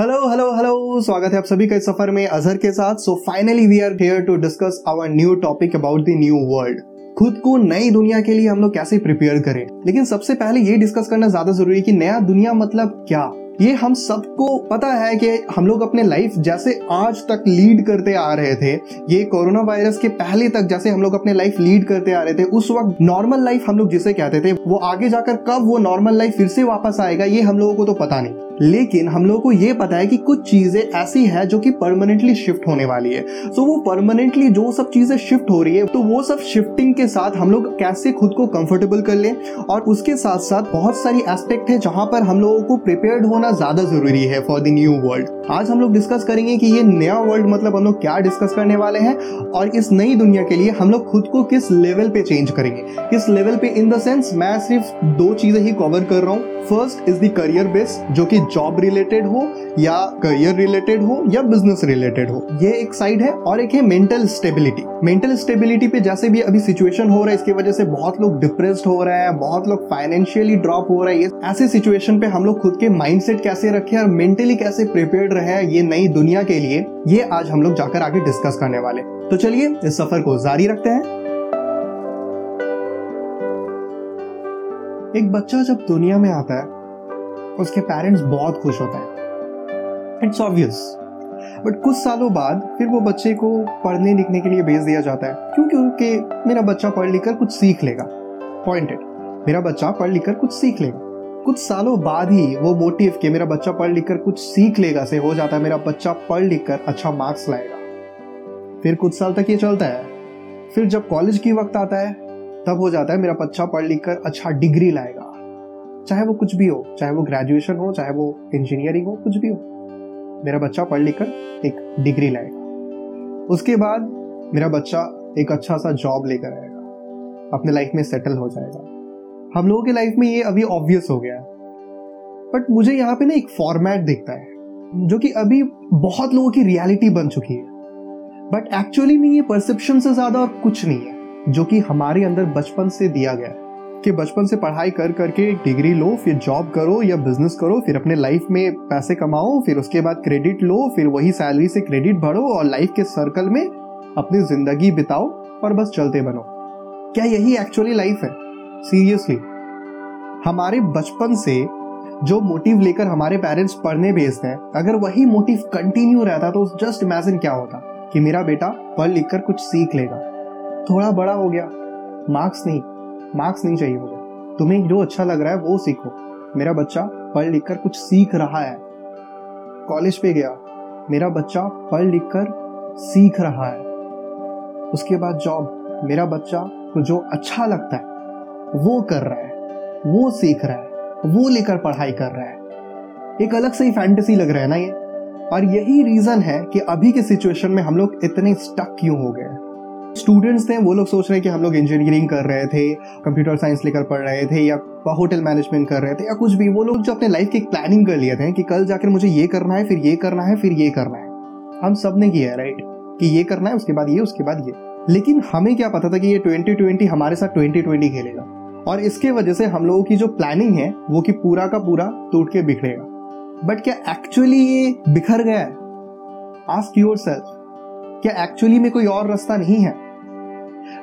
Hello hello hello स्वागत है आप सभी का इस सफ़र में अजहर के साथ। So finally we are here to discuss our new topic about the new world खुद को नई दुनिया के लिए हम लोग कैसे प्रिपेयर करें? लेकिन सबसे पहले ये डिस्कस करना ज़्यादा ज़रूरी है कि नया दुनिया मतलब क्या? ये हम सबको पता है कि हम लोग अपने लाइफ जैसे आज तक लीड करते आ रहे थे, ये कोरोना वायरस के पहले तक जैसे हम लोग अपने लाइफ लीड करते आ रहे थे, उस वक्त नॉर्मल लाइफ हम लोग जिसे कहते थे, वो आगे जाकर कब वो नॉर्मल लाइफ फिर से वापस आएगा, ये हम लोगों को तो पता नहीं। लेकिन हम लोगों को ये पता है कि कुछ चीज़ें ऐसी है जो कि परमानेंटली शिफ्ट होने वाली है। सो so, वो परमानेंटली जो सब चीज़ें शिफ्ट हो रही है तो वो सब शिफ्टिंग के साथ हम लोग कैसे खुद को कंफर्टेबल कर लें? और उसके साथ साथ बहुत सारी एस्पेक्ट है जहाँ पर हम लोगों को प्रिपेयर्ड होना ज़्यादा ज़रूरी है फॉर द न्यू वर्ल्ड आज हम लोग डिस्कस करेंगे कि ये नया वर्ल्ड मतलब हम लोग क्या डिस्कस करने वाले हैं और इस नई दुनिया के लिए हम लोग खुद को किस लेवल पे चेंज करेंगे। किस लेवल पे इन द सेंस मैं सिर्फ़ दो चीज़ें ही कवर कर रहा हूँ। First is the career base जो कि जॉब रिलेटेड हो या करियर रिलेटेड हो या बिज़नेस रिलेटेड हो। ये एक साइड है और एक है मेंटल स्टेबिलिटी मेंटल स्टेबिलिटी पे जैसे भी अभी सिचुएशन हो रहा है, इसकी वजह से बहुत लोग डिप्रेस्ड हो रहे हैं, बहुत लोग फाइनेंशियली ड्रॉप हो रहे हैं। ऐसे सिचुएशन पे हम लोग खुद के माइंडसेट कैसे रखें और मेंटली कैसे प्रिपेयर्ड रहे ये नई दुनिया के लिए, ये आज हम लोग जाकर आगे डिस्कस करने वाले। तो चलिए, इस सफ़र को जारी रखते हैं। एक बच्चा जब दुनिया में आता है, उसके पेरेंट्स बहुत खुश होते हैं। इट्स ऑब्वियस बट कुछ सालों बाद, फिर वो बच्चे को पढ़ने लिखने के लिए भेज दिया जाता है। क्यों क्योंकि मेरा बच्चा पढ़ लिख कर कुछ सीख लेगा। पॉइंटेड मेरा बच्चा पढ़ लिख कर कुछ सीख लेगा। कुछ सालों बाद ही वो मोटिव कि मेरा बच्चा पढ़ लिख कर कुछ सीख लेगा, से हो जाता है मेरा बच्चा पढ़ लिख कर अच्छा मार्क्स लाएगा। फिर कुछ साल तक ये चलता है। फिर जब कॉलेज की वक्त आता है, तब हो जाता है मेरा बच्चा पढ़ लिख कर अच्छा डिग्री लाएगा। चाहे वो कुछ भी हो, चाहे वो ग्रेजुएशन हो, चाहे वो इंजीनियरिंग हो, कुछ भी हो, मेरा बच्चा पढ़ लिख कर एक डिग्री लाएगा। उसके बाद मेरा बच्चा एक अच्छा सा जॉब लेकर आएगा। अपने लाइफ में सेटल हो जाएगा। हम लोगों के लाइफ में ये अभी ऑब्वियस हो गया है। बट मुझे यहाँ पे ना एक फॉर्मेट दिखता है, जो कि अभी बहुत लोगों की रियलिटी बन चुकी है। बट एक्चुअली में ये परसेप्शन से ज़्यादा और कुछ नहीं है, जो कि हमारे अंदर बचपन से दिया गया है। कि बचपन से पढ़ाई कर करके एक डिग्री लो, फिर जॉब करो या बिज़नेस करो, फिर अपने लाइफ में पैसे कमाओ, फिर उसके बाद क्रेडिट लो, फिर वही सैलरी से क्रेडिट भरो और लाइफ के सर्कल में अपनी ज़िंदगी बिताओ और बस चलते बनो। क्या यही एक्चुअली लाइफ है? सीरियसली हमारे बचपन से जो मोटिव लेकर हमारे पेरेंट्स पढ़ने भेजते हैं, अगर वही मोटिव कंटिन्यू रहता तो जस्ट इमेजिन क्या होता कि मेरा बेटा पढ़ लिख कर कुछ सीख लेगा। थोड़ा बड़ा हो गया। मार्क्स नहीं। मार्क्स नहीं चाहिए मुझे। तुम्हें जो अच्छा लग रहा है वो सीखो। मेरा बच्चा पढ़ लिख कर कुछ सीख रहा है। कॉलेज पे गया। मेरा बच्चा पढ़ लिख कर सीख रहा है। उसके बाद जॉब मेरा बच्चा को जो अच्छा लगता है वो कर रहा है, वो सीख रहा है, वो लेकर पढ़ाई कर रहा है। एक अलग से ही फैंटेसी लग रहा है ना ये? और यही रीजन है कि अभी के सिचुएशन में हम लोग इतने स्टक क्यों हो गए? स्टूडेंट्स थे, वो लोग सोच रहे हैं कि हम लोग इंजीनियरिंग कर रहे थे कंप्यूटर साइंस लेकर पढ़ रहे थे, या होटल मैनेजमेंट कर रहे थे, या कुछ भी। वो लोग जो अपने लाइफ की प्लानिंग कर लिए थे कि कल जाकर मुझे ये करना है, फिर ये करना है, फिर ये करना है। हम सबने किया है राइट कि ये करना है, उसके बाद ये, उसके बाद ये। लेकिन हमें क्या पता था कि ये ट्वेंटी ट्वेंटी हमारे साथ ट्वेंटी ट्वेंटी खेलेगा? और इसके वजह से हम लोगों की जो प्लानिंग है, वो कि पूरा का पूरा टूट के बिखरेगा। बट क्या एक्चुअली ये बिखर गया है? आस्क योर सेल्फ क्या एक्चुअली में कोई और रास्ता नहीं है?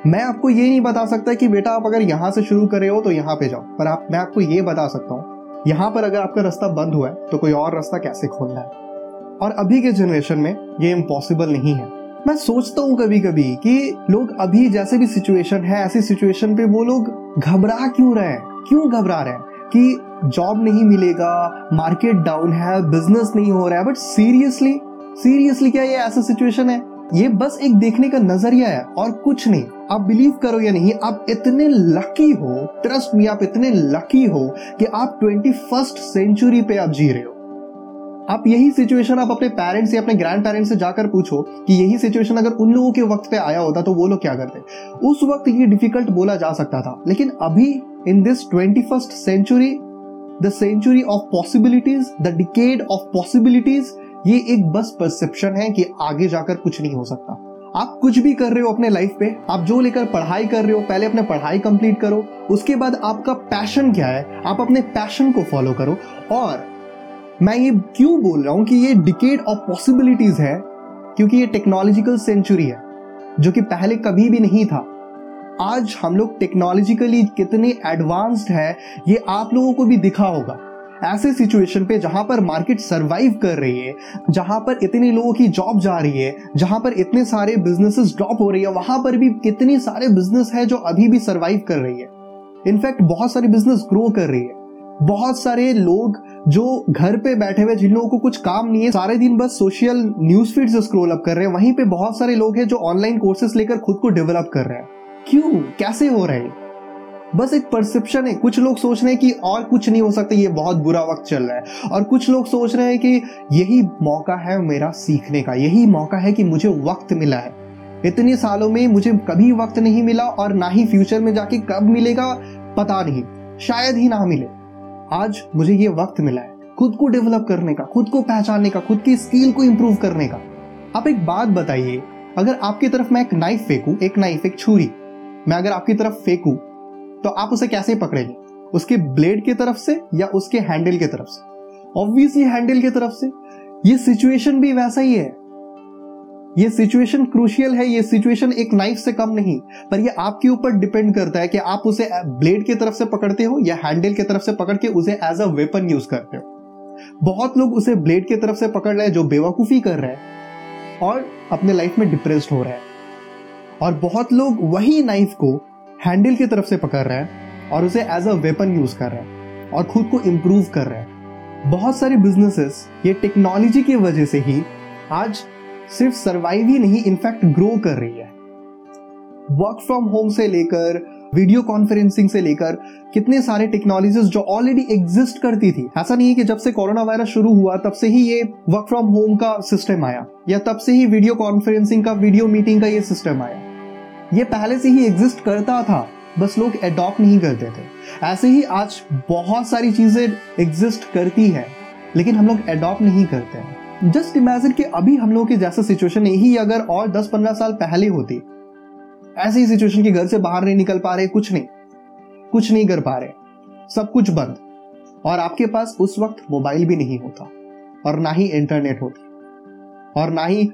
मैं आपको ये नहीं बता सकता कि बेटा आप अगर यहाँ से शुरू करे हो तो यहाँ पे जाओ, पर आप, मैं आपको ये बता सकता हूँ, यहाँ पर अगर आपका रास्ता बंद हुआ है तो कोई और रास्ता कैसे खोलना है? और अभी के जनरेशन में ये इम्पॉसिबल नहीं है। मैं सोचता हूँ कभी कभी कि लोग अभी जैसे भी सिचुएशन है, ऐसी सिचुएशन पे वो लोग घबरा क्यों रहे हैं? क्यों घबरा रहे हैं? कि जॉब नहीं मिलेगा मार्केट डाउन है बिज़नेस नहीं हो रहा है बट सीरियसली सीरियसली क्या ये ऐसा सिचुएशन है? ये बस एक देखने का नज़रिया है और कुछ नहीं। आप बिलीव करो या नहीं, आप इतने लकी हो ट्रस्ट मी आप इतने लकी हो कि आप ट्वेंटी फ़र्स्ट सेंचुरी पे आप जी रहे हो। आप यही सिचुएशन आप अपने पेरेंट्स या अपने ग्रैंड पेरेंट्स से जाकर पूछो कि यही सिचुएशन अगर उन लोगों के वक्त पे आया होता तो वो लोग क्या करते? उस वक्त ये डिफ़िकल्ट बोला जा सकता था। लेकिन अभी in this twenty first century the century of possibilities the decade of possibilities ये एक बस परसेप्शन है कि आगे जाकर कुछ नहीं हो सकता। आप कुछ भी कर रहे हो अपने लाइफ पे, आप जो लेकर पढ़ाई कर रहे हो, पहले अपने पढ़ाई कंप्लीट करो, उसके बाद आपका पैशन क्या है? आप अपने पैशन को फॉलो करो और मैं ये क्यों बोल रहा हूँ कि ये डिकेड ऑफ़ पॉसिबिलिटीज है? क्योंकि ये टेक्नोलॉजिकल सेंचुरी है, जो कि पहले कभी भी नहीं था। आज हम लोग टेक्नोलॉजिकली कितने एडवांस्ड है, ये आप लोगों को भी दिखा होगा। ऐसे सिचुएशन पे जहाँ पर मार्केट सरवाइव कर रही है, जहाँ पर इतने लोगों की जॉब जा रही है, जहाँ पर इतने सारे बिजनेसेस ड्रॉप हो रही है, वहाँ पर भी कितने सारे बिज़नेस है जो अभी भी सरवाइव कर रही है। इनफैक्ट बहुत सारे बिज़नेस ग्रो कर रही है। बहुत सारे लोग जो घर पे बैठे हुए, जिन लोगों को कुछ काम नहीं है, सारे दिन बस सोशल न्यूज़ फ़ीड से स्क्रोल अप कर रहे हैं। वहीं पे बहुत सारे लोग हैं जो ऑनलाइन कोर्सेस लेकर खुद को डेवलप कर रहे हैं। क्यों? कैसे हो रहे हैं? बस एक परसेप्शन है। कुछ लोग सोच रहे हैं कि और कुछ नहीं हो सकता, ये बहुत बुरा वक्त चल रहा है। और कुछ लोग सोच रहे हैं कि यही मौका है मेरा सीखने का। यही मौका है कि मुझे वक्त मिला है। इतने सालों में मुझे कभी वक्त नहीं मिला और ना ही फ्यूचर में जाके कब मिलेगा, पता नहीं। शायद ही ना मिले। आज मुझे ये वक्त मिला है खुद को डेवलप करने का, खुद को पहचानने का, खुद की स्किल को इंप्रूव करने का। आप एक बात बताइए, अगर आपकी तरफ़ मैं एक नाइफ फेंकू, एक नाइफ एक छुरी, मैं अगर आपकी तरफ़ फेंकू तो आप उसे कैसे पकड़ेंगे? उसके ब्लेड की तरफ़ से या उसके हैंडल की तरफ़ से? ऑब्वियसली हैंडल की तरफ़ से। ये सिचुएशन भी वैसा ही है। ये सिचुएशन क्रूशियल है, ये सिचुएशन एक नाइफ से कम नहीं, पर ये आपके ऊपर डिपेंड करता है कि आप उसे ब्लेड की तरफ़ से पकड़ते हो या हैंडल की तरफ़ से पकड़ के उसे एज अ वेपन यूज़ करते हो। बहुत लोग उसे ब्लेड की तरफ़ से पकड़ रहे हैं जो बेवकूफ़ी कर रहे हैं और अपने लाइफ में डिप्रेस्ड हो रहे हैं। और बहुत लोग वही नाइफ को हैंडल की तरफ़ से पकड़ रहे हैं और उसे एज अ वेपन यूज़ कर रहे हैं और खुद को इम्प्रूव कर रहे हैं। बहुत सारे बिजनेसेस ये टेक्नोलॉजी की वजह से ही आज सिर्फ़ सरवाइव ही नहीं इनफैक्ट ग्रो कर रही है। वर्क फ्रॉम होम से लेकर वीडियो कॉन्फ्रेंसिंग से लेकर, कितने सारे टेक्नोलॉजीज़ जो ऑलरेडी एग्जिस्ट करती थी। ऐसा नहीं है कि जब से कोरोना वायरस शुरू हुआ, तब से ही ये वर्क फ्रॉम होम का सिस्टम आया, या तब से ही वीडियो कॉन्फ्रेंसिंग का वीडियो मीटिंग का ये सिस्टम आया। ये पहले से ही एग्जिस्ट करता था, बस लोग एडॉप्ट नहीं करते थे। ऐसे ही आज बहुत सारी चीज़ें एग्जिस्ट करती है, लेकिन हम लोग एडॉप्ट नहीं करते हैं। जस्ट इमेजिन कि अभी हम लोग की जैसा सिचुएशन यही अगर और 10-15 साल पहले होती। ऐसी सिचुएशन की घर से बाहर नहीं निकल पा रहे, कुछ नहीं। कुछ नहीं कर पा रहे। सब कुछ बंद। और आपके पास उस वक्त मोबाइल भी नहीं होता। और ना ही इंटरनेट होती। और ना ही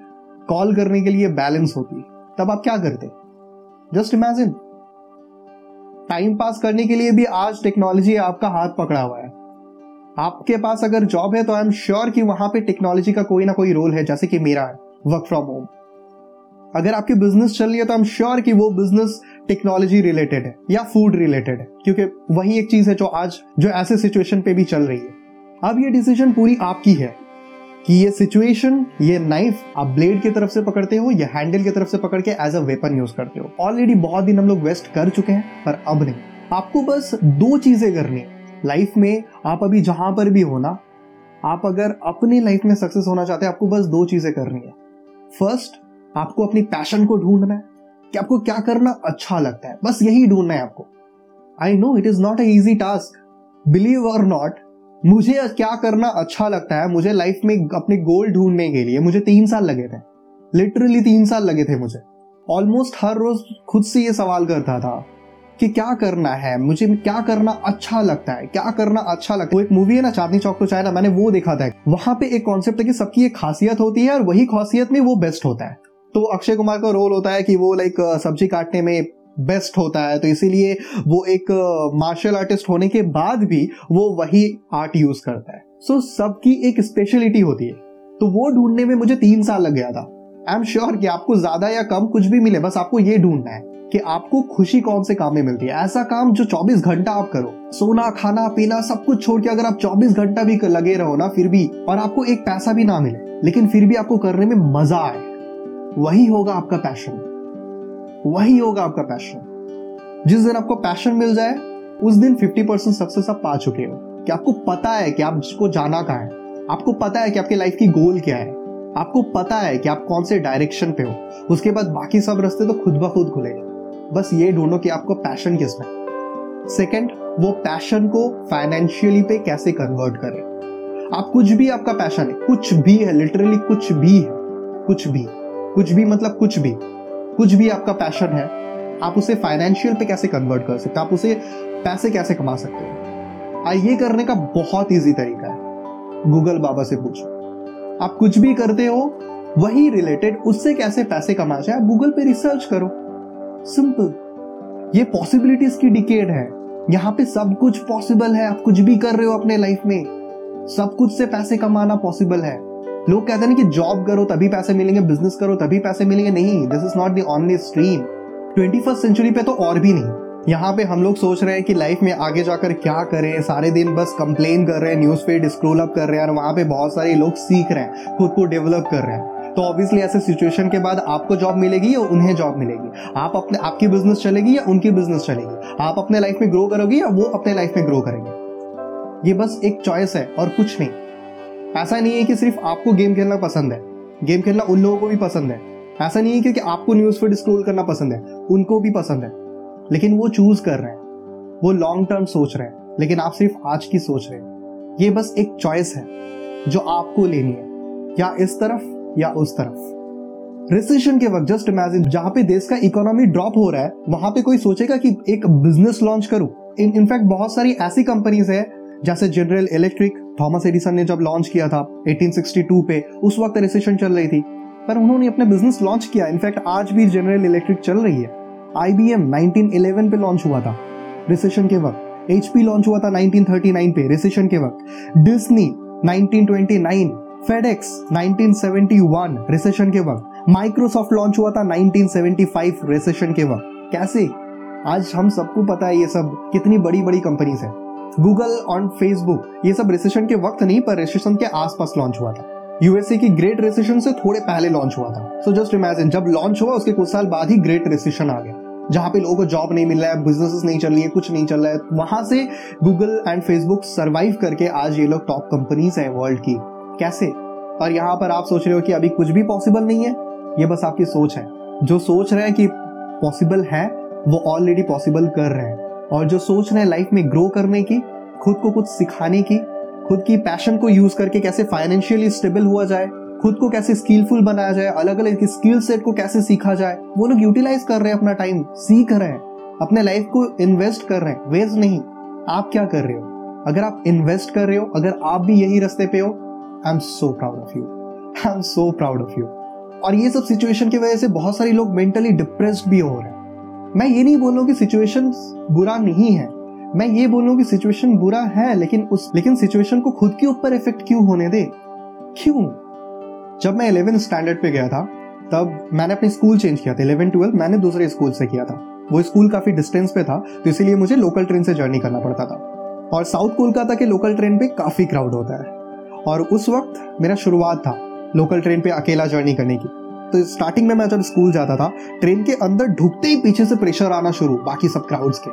कॉल करने के लिए बैलेंस होती। तब आप क्या करते? जस्ट इमेजिन टाइम पास करने के लिए भी आज टेक्नोलॉजी आपका हाथ पकड़ा हुआ है। आपके पास अगर जॉब है तो आई एम श्योर कि वहाँ पे टेक्नोलॉजी का कोई ना कोई रोल है, जैसे कि मेरा है वर्क फ्रॉम होम अगर आपकी बिज़नेस चल रही है तो आई एम श्योर कि वो बिज़नेस टेक्नोलॉजी रिलेटेड है, या फ़ूड रिलेटेड है, क्योंकि वही एक चीज़ है जो आज, जो ऐसे सिचुएशन पे भी चल रही है। अब ये डिसीज़न पूरी आपकी है कि ये सिचुएशन ये नाइफ आप ब्लेड की तरफ़ से पकड़ते हो, या हैंडल की तरफ़ से पकड़ के एज अ वेपन यूज़ करते हो। ऑलरेडी बहुत दिन हम लोग वेस्ट कर चुके हैं, पर अब नहीं। आपको बस दो चीज़ें करनी लाइफ में आप अभी जहाँ पर भी हो ना, आप अगर अपनी लाइफ में सक्सेस होना चाहते हैं, आपको बस दो चीज़ें करनी है। फ़र्स्ट आपको अपनी पैशन को ढूंढना है कि आपको क्या करना अच्छा लगता है। बस यही ढूंढना है आपको। I know it is not a easy task believe और नॉट मुझे क्या करना अच्छा लगता है, मुझे लाइफ में अपने गोल ढूँढने के लिए, मुझे तीन साल लगे थे। लिटरली तीन साल लगे थे मुझे। ऑलमोस्ट हर रोज खुद से ये सवाल करता था कि क्या करना है? मुझे क्या करना अच्छा लगता है? क्या करना अच्छा लगता है? वो एक मूवी है ना चांदनी चौक तो चाइना मैंने वो देखा था। वहाँ पे एक कॉन्सेप्ट है कि सबकी एक खासियत होती है और वही खासियत में वो बेस्ट होता है। तो अक्षय कुमार का रोल होता है कि वो लाइक सब्ज़ी काटने में बेस्ट होता है। तो इसीलिए वो एक मार्शल आर्टिस्ट होने के बाद भी वो वही आर्ट यूज़ करता है। सो so, सबकी एक स्पेशलिटी होती है। तो वो ढूँढने में मुझे तीन साल लग गया था। आई एम श्योर कि आपको ज़्यादा या कम कुछ भी मिले बस आपको ये ढूंढना है। कि आपको खुशी कौन से काम में मिलती है। ऐसा काम जो 24 घंटा आप करो। सोना, खाना, पीना, सब कुछ छोड़ के अगर आप 24 घंटा भी लगे रहो ना, फिर भी, और आपको एक पैसा भी ना मिले, लेकिन फिर भी आपको करने में मज़ा आए। वही होगा आपका पैशन वही होगा आपका पैशन जिस दिन आपको पैशन मिल जाए, उस दिन 50 परसेंट सक्सेस आप पा चुके हो। कि आपको पता है कि आप जिसको जाना कहा है। आपको पता है कि आपके लाइफ की गोल क्या है। आपको पता है कि आप कौन से डायरेक्शन पे हो। उसके बाद बाकी सब रास्ते तो खुद ब खुद खुलेंगे। बस ये ढूंढो कि आपको पैशन किसमें। सेकेंड वो पैशन को फाइनेंशियली पे कैसे कन्वर्ट करें। आप कुछ भी आपका पैशन है, कुछ भी है लिटरली कुछ भी है, कुछ भी। कुछ भी मतलब कुछ भी। कुछ भी आपका पैशन है, आप उसे फाइनेंशियल पे कैसे कन्वर्ट कर सकते हैं? आप उसे पैसे कैसे कमा सकते हो? ये करने का बहुत ईजी तरीका है। गूगल बाबा से पूछो। आप कुछ भी करते हो, वही रिलेटेड उससे कैसे पैसे कमा जाए गूगल पे रिसर्च करो। सिंपल ये पॉसिबिलिटीज की डिकेड है। यहाँ पे सब कुछ पॉसिबल है। आप कुछ भी कर रहे हो अपने लाइफ में। सब कुछ से पैसे कमाना पॉसिबल है। लोग कहते हैं कि जॉब करो, तभी पैसे मिलेंगे। बिज़नेस करो, तभी पैसे मिलेंगे। नहीं this is not the only stream twenty first century पे तो और भी नहीं। यहाँ पे हम लोग सोच रहे हैं कि लाइफ में आगे जाकर क्या करें। सारे दिन बस कंप्लेन कर रहे हैं न्यूज़ फ़ीड स्क्रोल अप कर रहे हैं और वहाँ पे बहुत सारे लोग सीख रहे हैं, खुद को डेवलप कर रहे हैं। तो ऑब्वियसली ऐसे सिचुएशन के बाद आपको जॉब मिलेगी या उन्हें जॉब मिलेगी। आप अपने, आपकी बिज़नेस चलेगी या उनकी बिज़नेस चलेगी। आप अपने लाइफ में ग्रो करोगे या वो अपने लाइफ में ग्रो करेंगे। ये बस एक चॉइस है और कुछ नहीं। ऐसा नहीं है कि सिर्फ़ आपको गेम खेलना पसंद है। गेम खेलना उन लोगों को भी पसंद है। ऐसा नहीं है कि आपको न्यूज़ फ़ीड स्क्रोल करना पसंद है। उनको भी पसंद है। लेकिन वो चूज़ कर रहे हैं। वो लॉन्ग टर्म सोच रहे हैं। लेकिन आप सिर्फ़ आज की सोच रहे हैं। ये बस एक चॉइस है जो आपको लेनी है। या इस तरफ़ या उस तरफ़। रिसेशन के वक्त जस्ट इमेजिन जहाँ पे देश का इकोनॉमी ड्रॉप हो रहा है, वहाँ पे कोई सोचेगा कि एक बिज़नेस लॉन्च करूँ। इनफैक्ट बहुत सारी ऐसी कंपनीज़ है, जैसे जनरल इलेक्ट्रिक थॉमस एडिसन ने जब लॉन्च किया था 1862 पे, उस वक्त रिसेशन चल रही थी। पर उन्होंने अपने बिज़नेस लॉन्च किया। इनफैक्ट आज भी जनरल इलेक्ट्रिक चल रही है। आईबीएम 1911 पे लॉन्च हुआ था रिसेशन के वक्त। एचपी लॉन्च हुआ था 1939 पे रिसेशन के वक्त। डिस्नी 1929 फेडेक्स 1971 रिसेशन के वक्त। माइक्रोसॉफ्ट लॉन्च हुआ था 1975 रिसेशन के वक्त। कैसे? आज हम सबको पता है ये सब कितनी बड़ी बड़ी कंपनीज़ है। गूगल और फेसबुक ये सब रिसेशन के वक्त नहीं, पर रिसेशन के आसपास लॉन्च हुआ था। यूएसए की ग्रेट रिसेशन से थोड़े पहले लॉन्च हुआ था। सो जस्ट इमेजिन जब लॉन्च हुआ, उसके कुछ साल बाद ही ग्रेट रिसेशन आ गया। जहाँ पे लोगों को जॉब नहीं मिल रहा है बिजनेसेस नहीं चल रही है, कुछ नहीं चल रहा है, वहाँ से गूगल एंड फेसबुक सरवाइव करके आज ये लोग टॉप कंपनीज़ है वर्ल्ड की। कैसे? और यहाँ पर आप सोच रहे हो कि अभी कुछ भी पॉसिबल नहीं है, ये बस आपकी सोच है। जो सोच रहे हैं कि पॉसिबल है, वो ऑलरेडी पॉसिबल कर रहे हैं। और जो सोच रहे हैं लाइफ में ग्रो करने की, खुद को कुछ सिखाने की, खुद की पैशन को यूज़ करके कैसे फाइनेंशियली स्टेबल हुआ जाए, खुद को कैसे स्किलफुल बनाया जाए अलग अलग स्किल सेट को कैसे सीखा जाए, वो लोग यूटिलाइज कर रहे हैं अपना टाइम सीख रहे हैं। अपने लाइफ को इन्वेस्ट कर रहे हैं। वेस्ट नहीं। आप क्या कर रहे हो? अगर आप इन्वेस्ट कर रहे हो, अगर आप भी यही रस्ते पे हो I am so proud of you I am so proud of you और ये सब सिचुएशन की वजह से बहुत सारे लोग मेंटली डिप्रेस्ड भी हो रहे हैं। मैं ये नहीं बोल कि सिचुएशन बुरा नहीं है। मैं ये बोल कि सिचुएशन बुरा है, लेकिन उस लेकिन सिचुएशन को खुद के ऊपर इफ़ेक्ट क्यों होने दे? क्यों? जब मैं इलेवेंथ स्टैंडर्ड पे गया था, तब मैंने अपनी स्कूल चेंज किया था। इलेवन ट्वेल्व मैंने दूसरे स्कूल से किया था। वो स्कूल काफ़ी डिस्टेंस पे था तो इसीलिए मुझे लोकल ट्रेन से जर्नी करना पड़ता था। और साउथ कोलकाता के लोकल ट्रेन पे काफ़ी क्राउड होता है। और उस वक्त मेरा शुरुआत था लोकल ट्रेन पे अकेला जर्नी करने की। तो स्टार्टिंग में मैं जब स्कूल जाता था ट्रेन के अंदर ढुकते ही पीछे से प्रेशर आना शुरू, बाकी सब क्राउड्स के।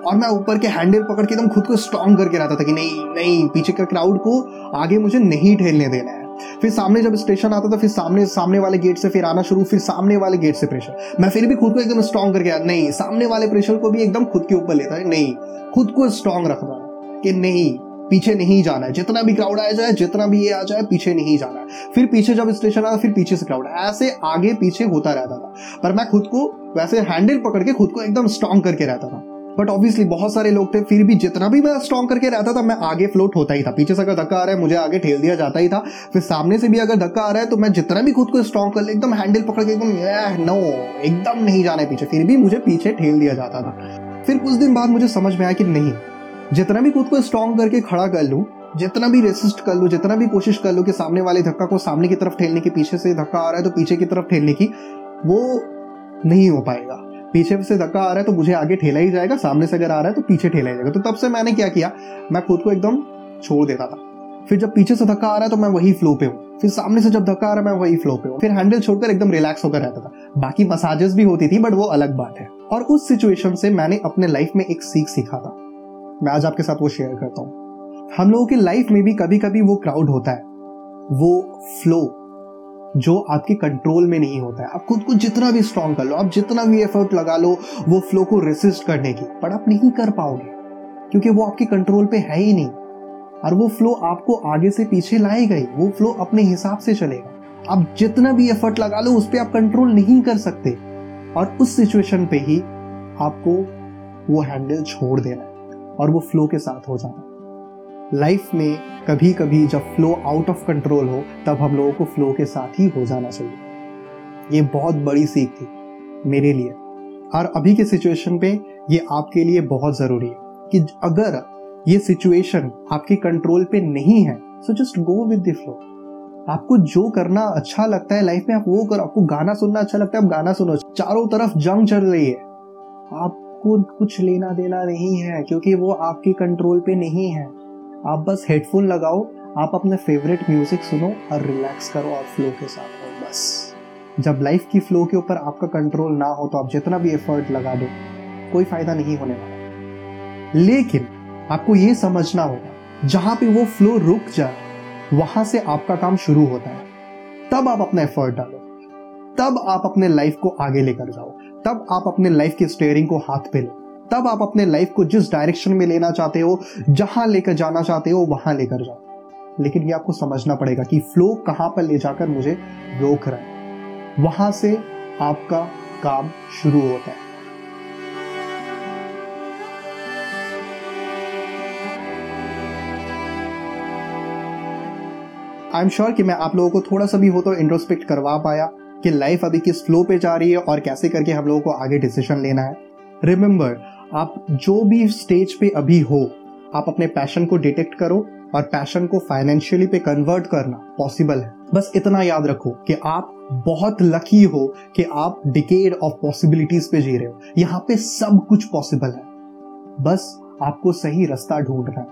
और मैं ऊपर के हैंडल पकड़ के एकदम खुद को स्ट्रॉन्ग करके रहता था कि नहीं नहीं, पीछे के क्राउड को आगे मुझे नहीं ठेलने देना है। फिर सामने जब स्टेशन आता था, फिर सामने सामने वाले गेट से फिर आना शुरू, फिर सामने वाले गेट से प्रेशर मैं फिर भी खुद को एकदम स्ट्रॉन्ग करके नहीं, सामने वाले प्रेशर को भी एकदम खुद के ऊपर लेता है, नहीं, खुद को स्ट्रॉन्ग रखना कि नहीं पीछे नहीं जाना है। जितना भी क्राउड आ जाए, जितना भी ये आ जाए, पीछे नहीं जाना है। फिर पीछे जब स्टेशन आया, फिर पीछे से क्राउड ऐसे आगे पीछे होता रहता था। पर मैं खुद को वैसे हैंडल पकड़ के खुद को एकदम स्ट्रॉन्ग करके रहता था। बट ऑब्वियसली बहुत सारे लोग थे, फिर भी जितना भी मैं स्ट्रॉन्ग करके रहता था, मैं आगे फ्लोट होता ही था। पीछे से अगर धक्का आ रहा है, मुझे आगे ठेल दिया जाता ही था। फिर सामने से भी अगर धक्का आ रहा है तो मैं जितना भी खुद को स्ट्रॉन्ग कर ले, एकदम हैंडल पकड़ के एकदम नो एकदम नहीं जाना है पीछे। फिर भी मुझे पीछे ठेल दिया जाता था। फिर कुछ दिन बाद मुझे समझ में आया कि नहीं जितना भी खुद को स्ट्रॉन्ग करके खड़ा कर लूँ, जितना भी रेसिस्ट कर लो, जितना भी कोशिश कर लो कि सामने वाले धक्का को सामने की तरफ़ ठेलने की पीछे से धक्का आ रहा है तो पीछे की तरफ़ ठेलने की, वो नहीं हो पाएगा। पीछे से धक्का आ रहा है तो मुझे आगे ठेला ही जाएगा, सामने से अगर आ रहा है तो पीछे ठेला ही जाएगा। तो तब से मैंने क्या किया, मैं खुद को एकदम छोड़ देता था। फिर जब पीछे से धक्का आ रहा है तो मैं वही फ्लो पे हूँ। फिर सामने से जब धक्का आ रहा है, मैं वही फ्लो पे हूँ। फिर हैंडल छोड़कर एकदम रिलैक्स होकर रहता था। बाकी मसाजेस भी होती थी बट वो अलग बात है। और उस सिचुएशन से मैंने अपने लाइफ में एक सीख सीखा था। मैं आज आपके साथ वो शेयर करता हूँ। हम लोगों की लाइफ में भी कभी कभी वो क्राउड होता है, वो फ्लो जो आपके कंट्रोल में नहीं होता है। आप खुद को जितना भी स्ट्रांग कर लो, आप जितना भी एफर्ट लगा लो, वो फ्लो को रेसिस्ट करने की। पर आप नहीं कर पाओगे, क्योंकि वो आपके कंट्रोल पे है ही नहीं। और वो फ्लो आपको आगे से पीछे लाएगा ही, वो फ्लो अपने हिसाब से चलेगा। आप जितना भी एफर्ट लगा लो, उस पर आप कंट्रोल नहीं कर सकते। और उस सिचुएशन पे ही आपको वो हैंडल छोड़ देना और वो फ्लो के साथ हो जाना लाइफ में कभी कभी जब फ्लो आउट ऑफ़ कंट्रोल हो, तब हम लोगों को फ्लो के साथ ही हो जाना चाहिए। ये बहुत बड़ी सीख थी मेरे लिए। और अभी के सिचुएशन पे ये आपके लिए बहुत ज़रूरी है कि अगर ये सिचुएशन आपके कंट्रोल पे नहीं है so just go with the flow आपको जो करना अच्छा लगता है लाइफ में, आप वो करो। आपको गाना सुनना अच्छा लगता है, आप गाना सुनो। चारों तरफ़ जंग चल रही है। आपको कुछ लेना देना नहीं है, क्योंकि वो आपके कंट्रोल पे नहीं है। आप बस हेडफोन लगाओ, आप अपने फेवरेट म्यूज़िक सुनो और रिलैक्स करो और फ्लो के साथ हो बस। जब लाइफ की फ्लो के ऊपर आपका कंट्रोल ना हो तो आप जितना भी एफर्ट लगा दो, कोई फ़ायदा नहीं होने वाला। लेकिन आपको ये समझना होगा, जहाँ पे वो फ्लो रुक जाए, वहाँ से आपका काम शुरू होता है। तब आप अपना एफर्ट डालो। तब आप अपने लाइफ को आगे लेकर जाओ। तब आप अपने लाइफ की स्टेयरिंग को हाथ पे लो। तब आप अपने लाइफ को जिस डायरेक्शन में लेना चाहते हो, जहाँ लेकर जाना चाहते हो, वहाँ लेकर जाओ। लेकिन ये आपको समझना पड़ेगा कि फ्लो कहाँ पर ले जाकर मुझे रोक रहा है। वहाँ से आपका काम शुरू होता है। आई एम श्योर कि मैं आप लोगों को थोड़ा सा भी हो तो इंट्रोस्पेक्ट करवा पाया। कि लाइफ अभी किस फ्लो पे जा रही है और कैसे करके हम लोगों को आगे डिसीज़न लेना है। रिमेंबर आप जो भी स्टेज पे अभी हो, आप अपने पैशन को डिटेक्ट करो और पैशन को फाइनेंशियली पे कन्वर्ट करना पॉसिबल है। बस इतना याद रखो कि आप बहुत लकी हो कि आप डिकेड ऑफ़ पॉसिबिलिटीज पे जी रहे हो। यहाँ पे सब कुछ पॉसिबल है। बस आपको सही रास्ता ढूंढना है।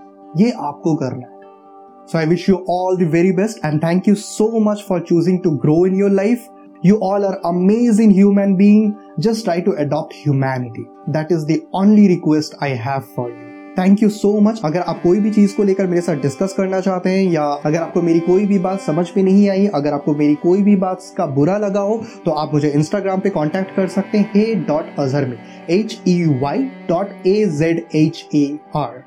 ये आपको करना है। So, I wish you all the very best and thank you so much for choosing to grow in your life. You all are amazing human being. Just try to adopt humanity. That is the only request I have for you. Thank you so much अगर आप कोई भी चीज़ को लेकर मेरे साथ discuss करना चाहते हैं, या अगर आपको मेरी कोई भी बात समझ में नहीं आई, अगर आपको मेरी कोई भी बात का बुरा लगा हो तो आप मुझे इंस्टाग्राम पे कांटेक्ट कर सकते हैं हे डॉट अजहर में H E Y dot A Z H A R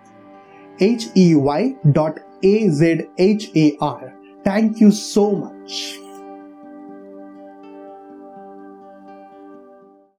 H E Y dot A Z H A R thank you so much.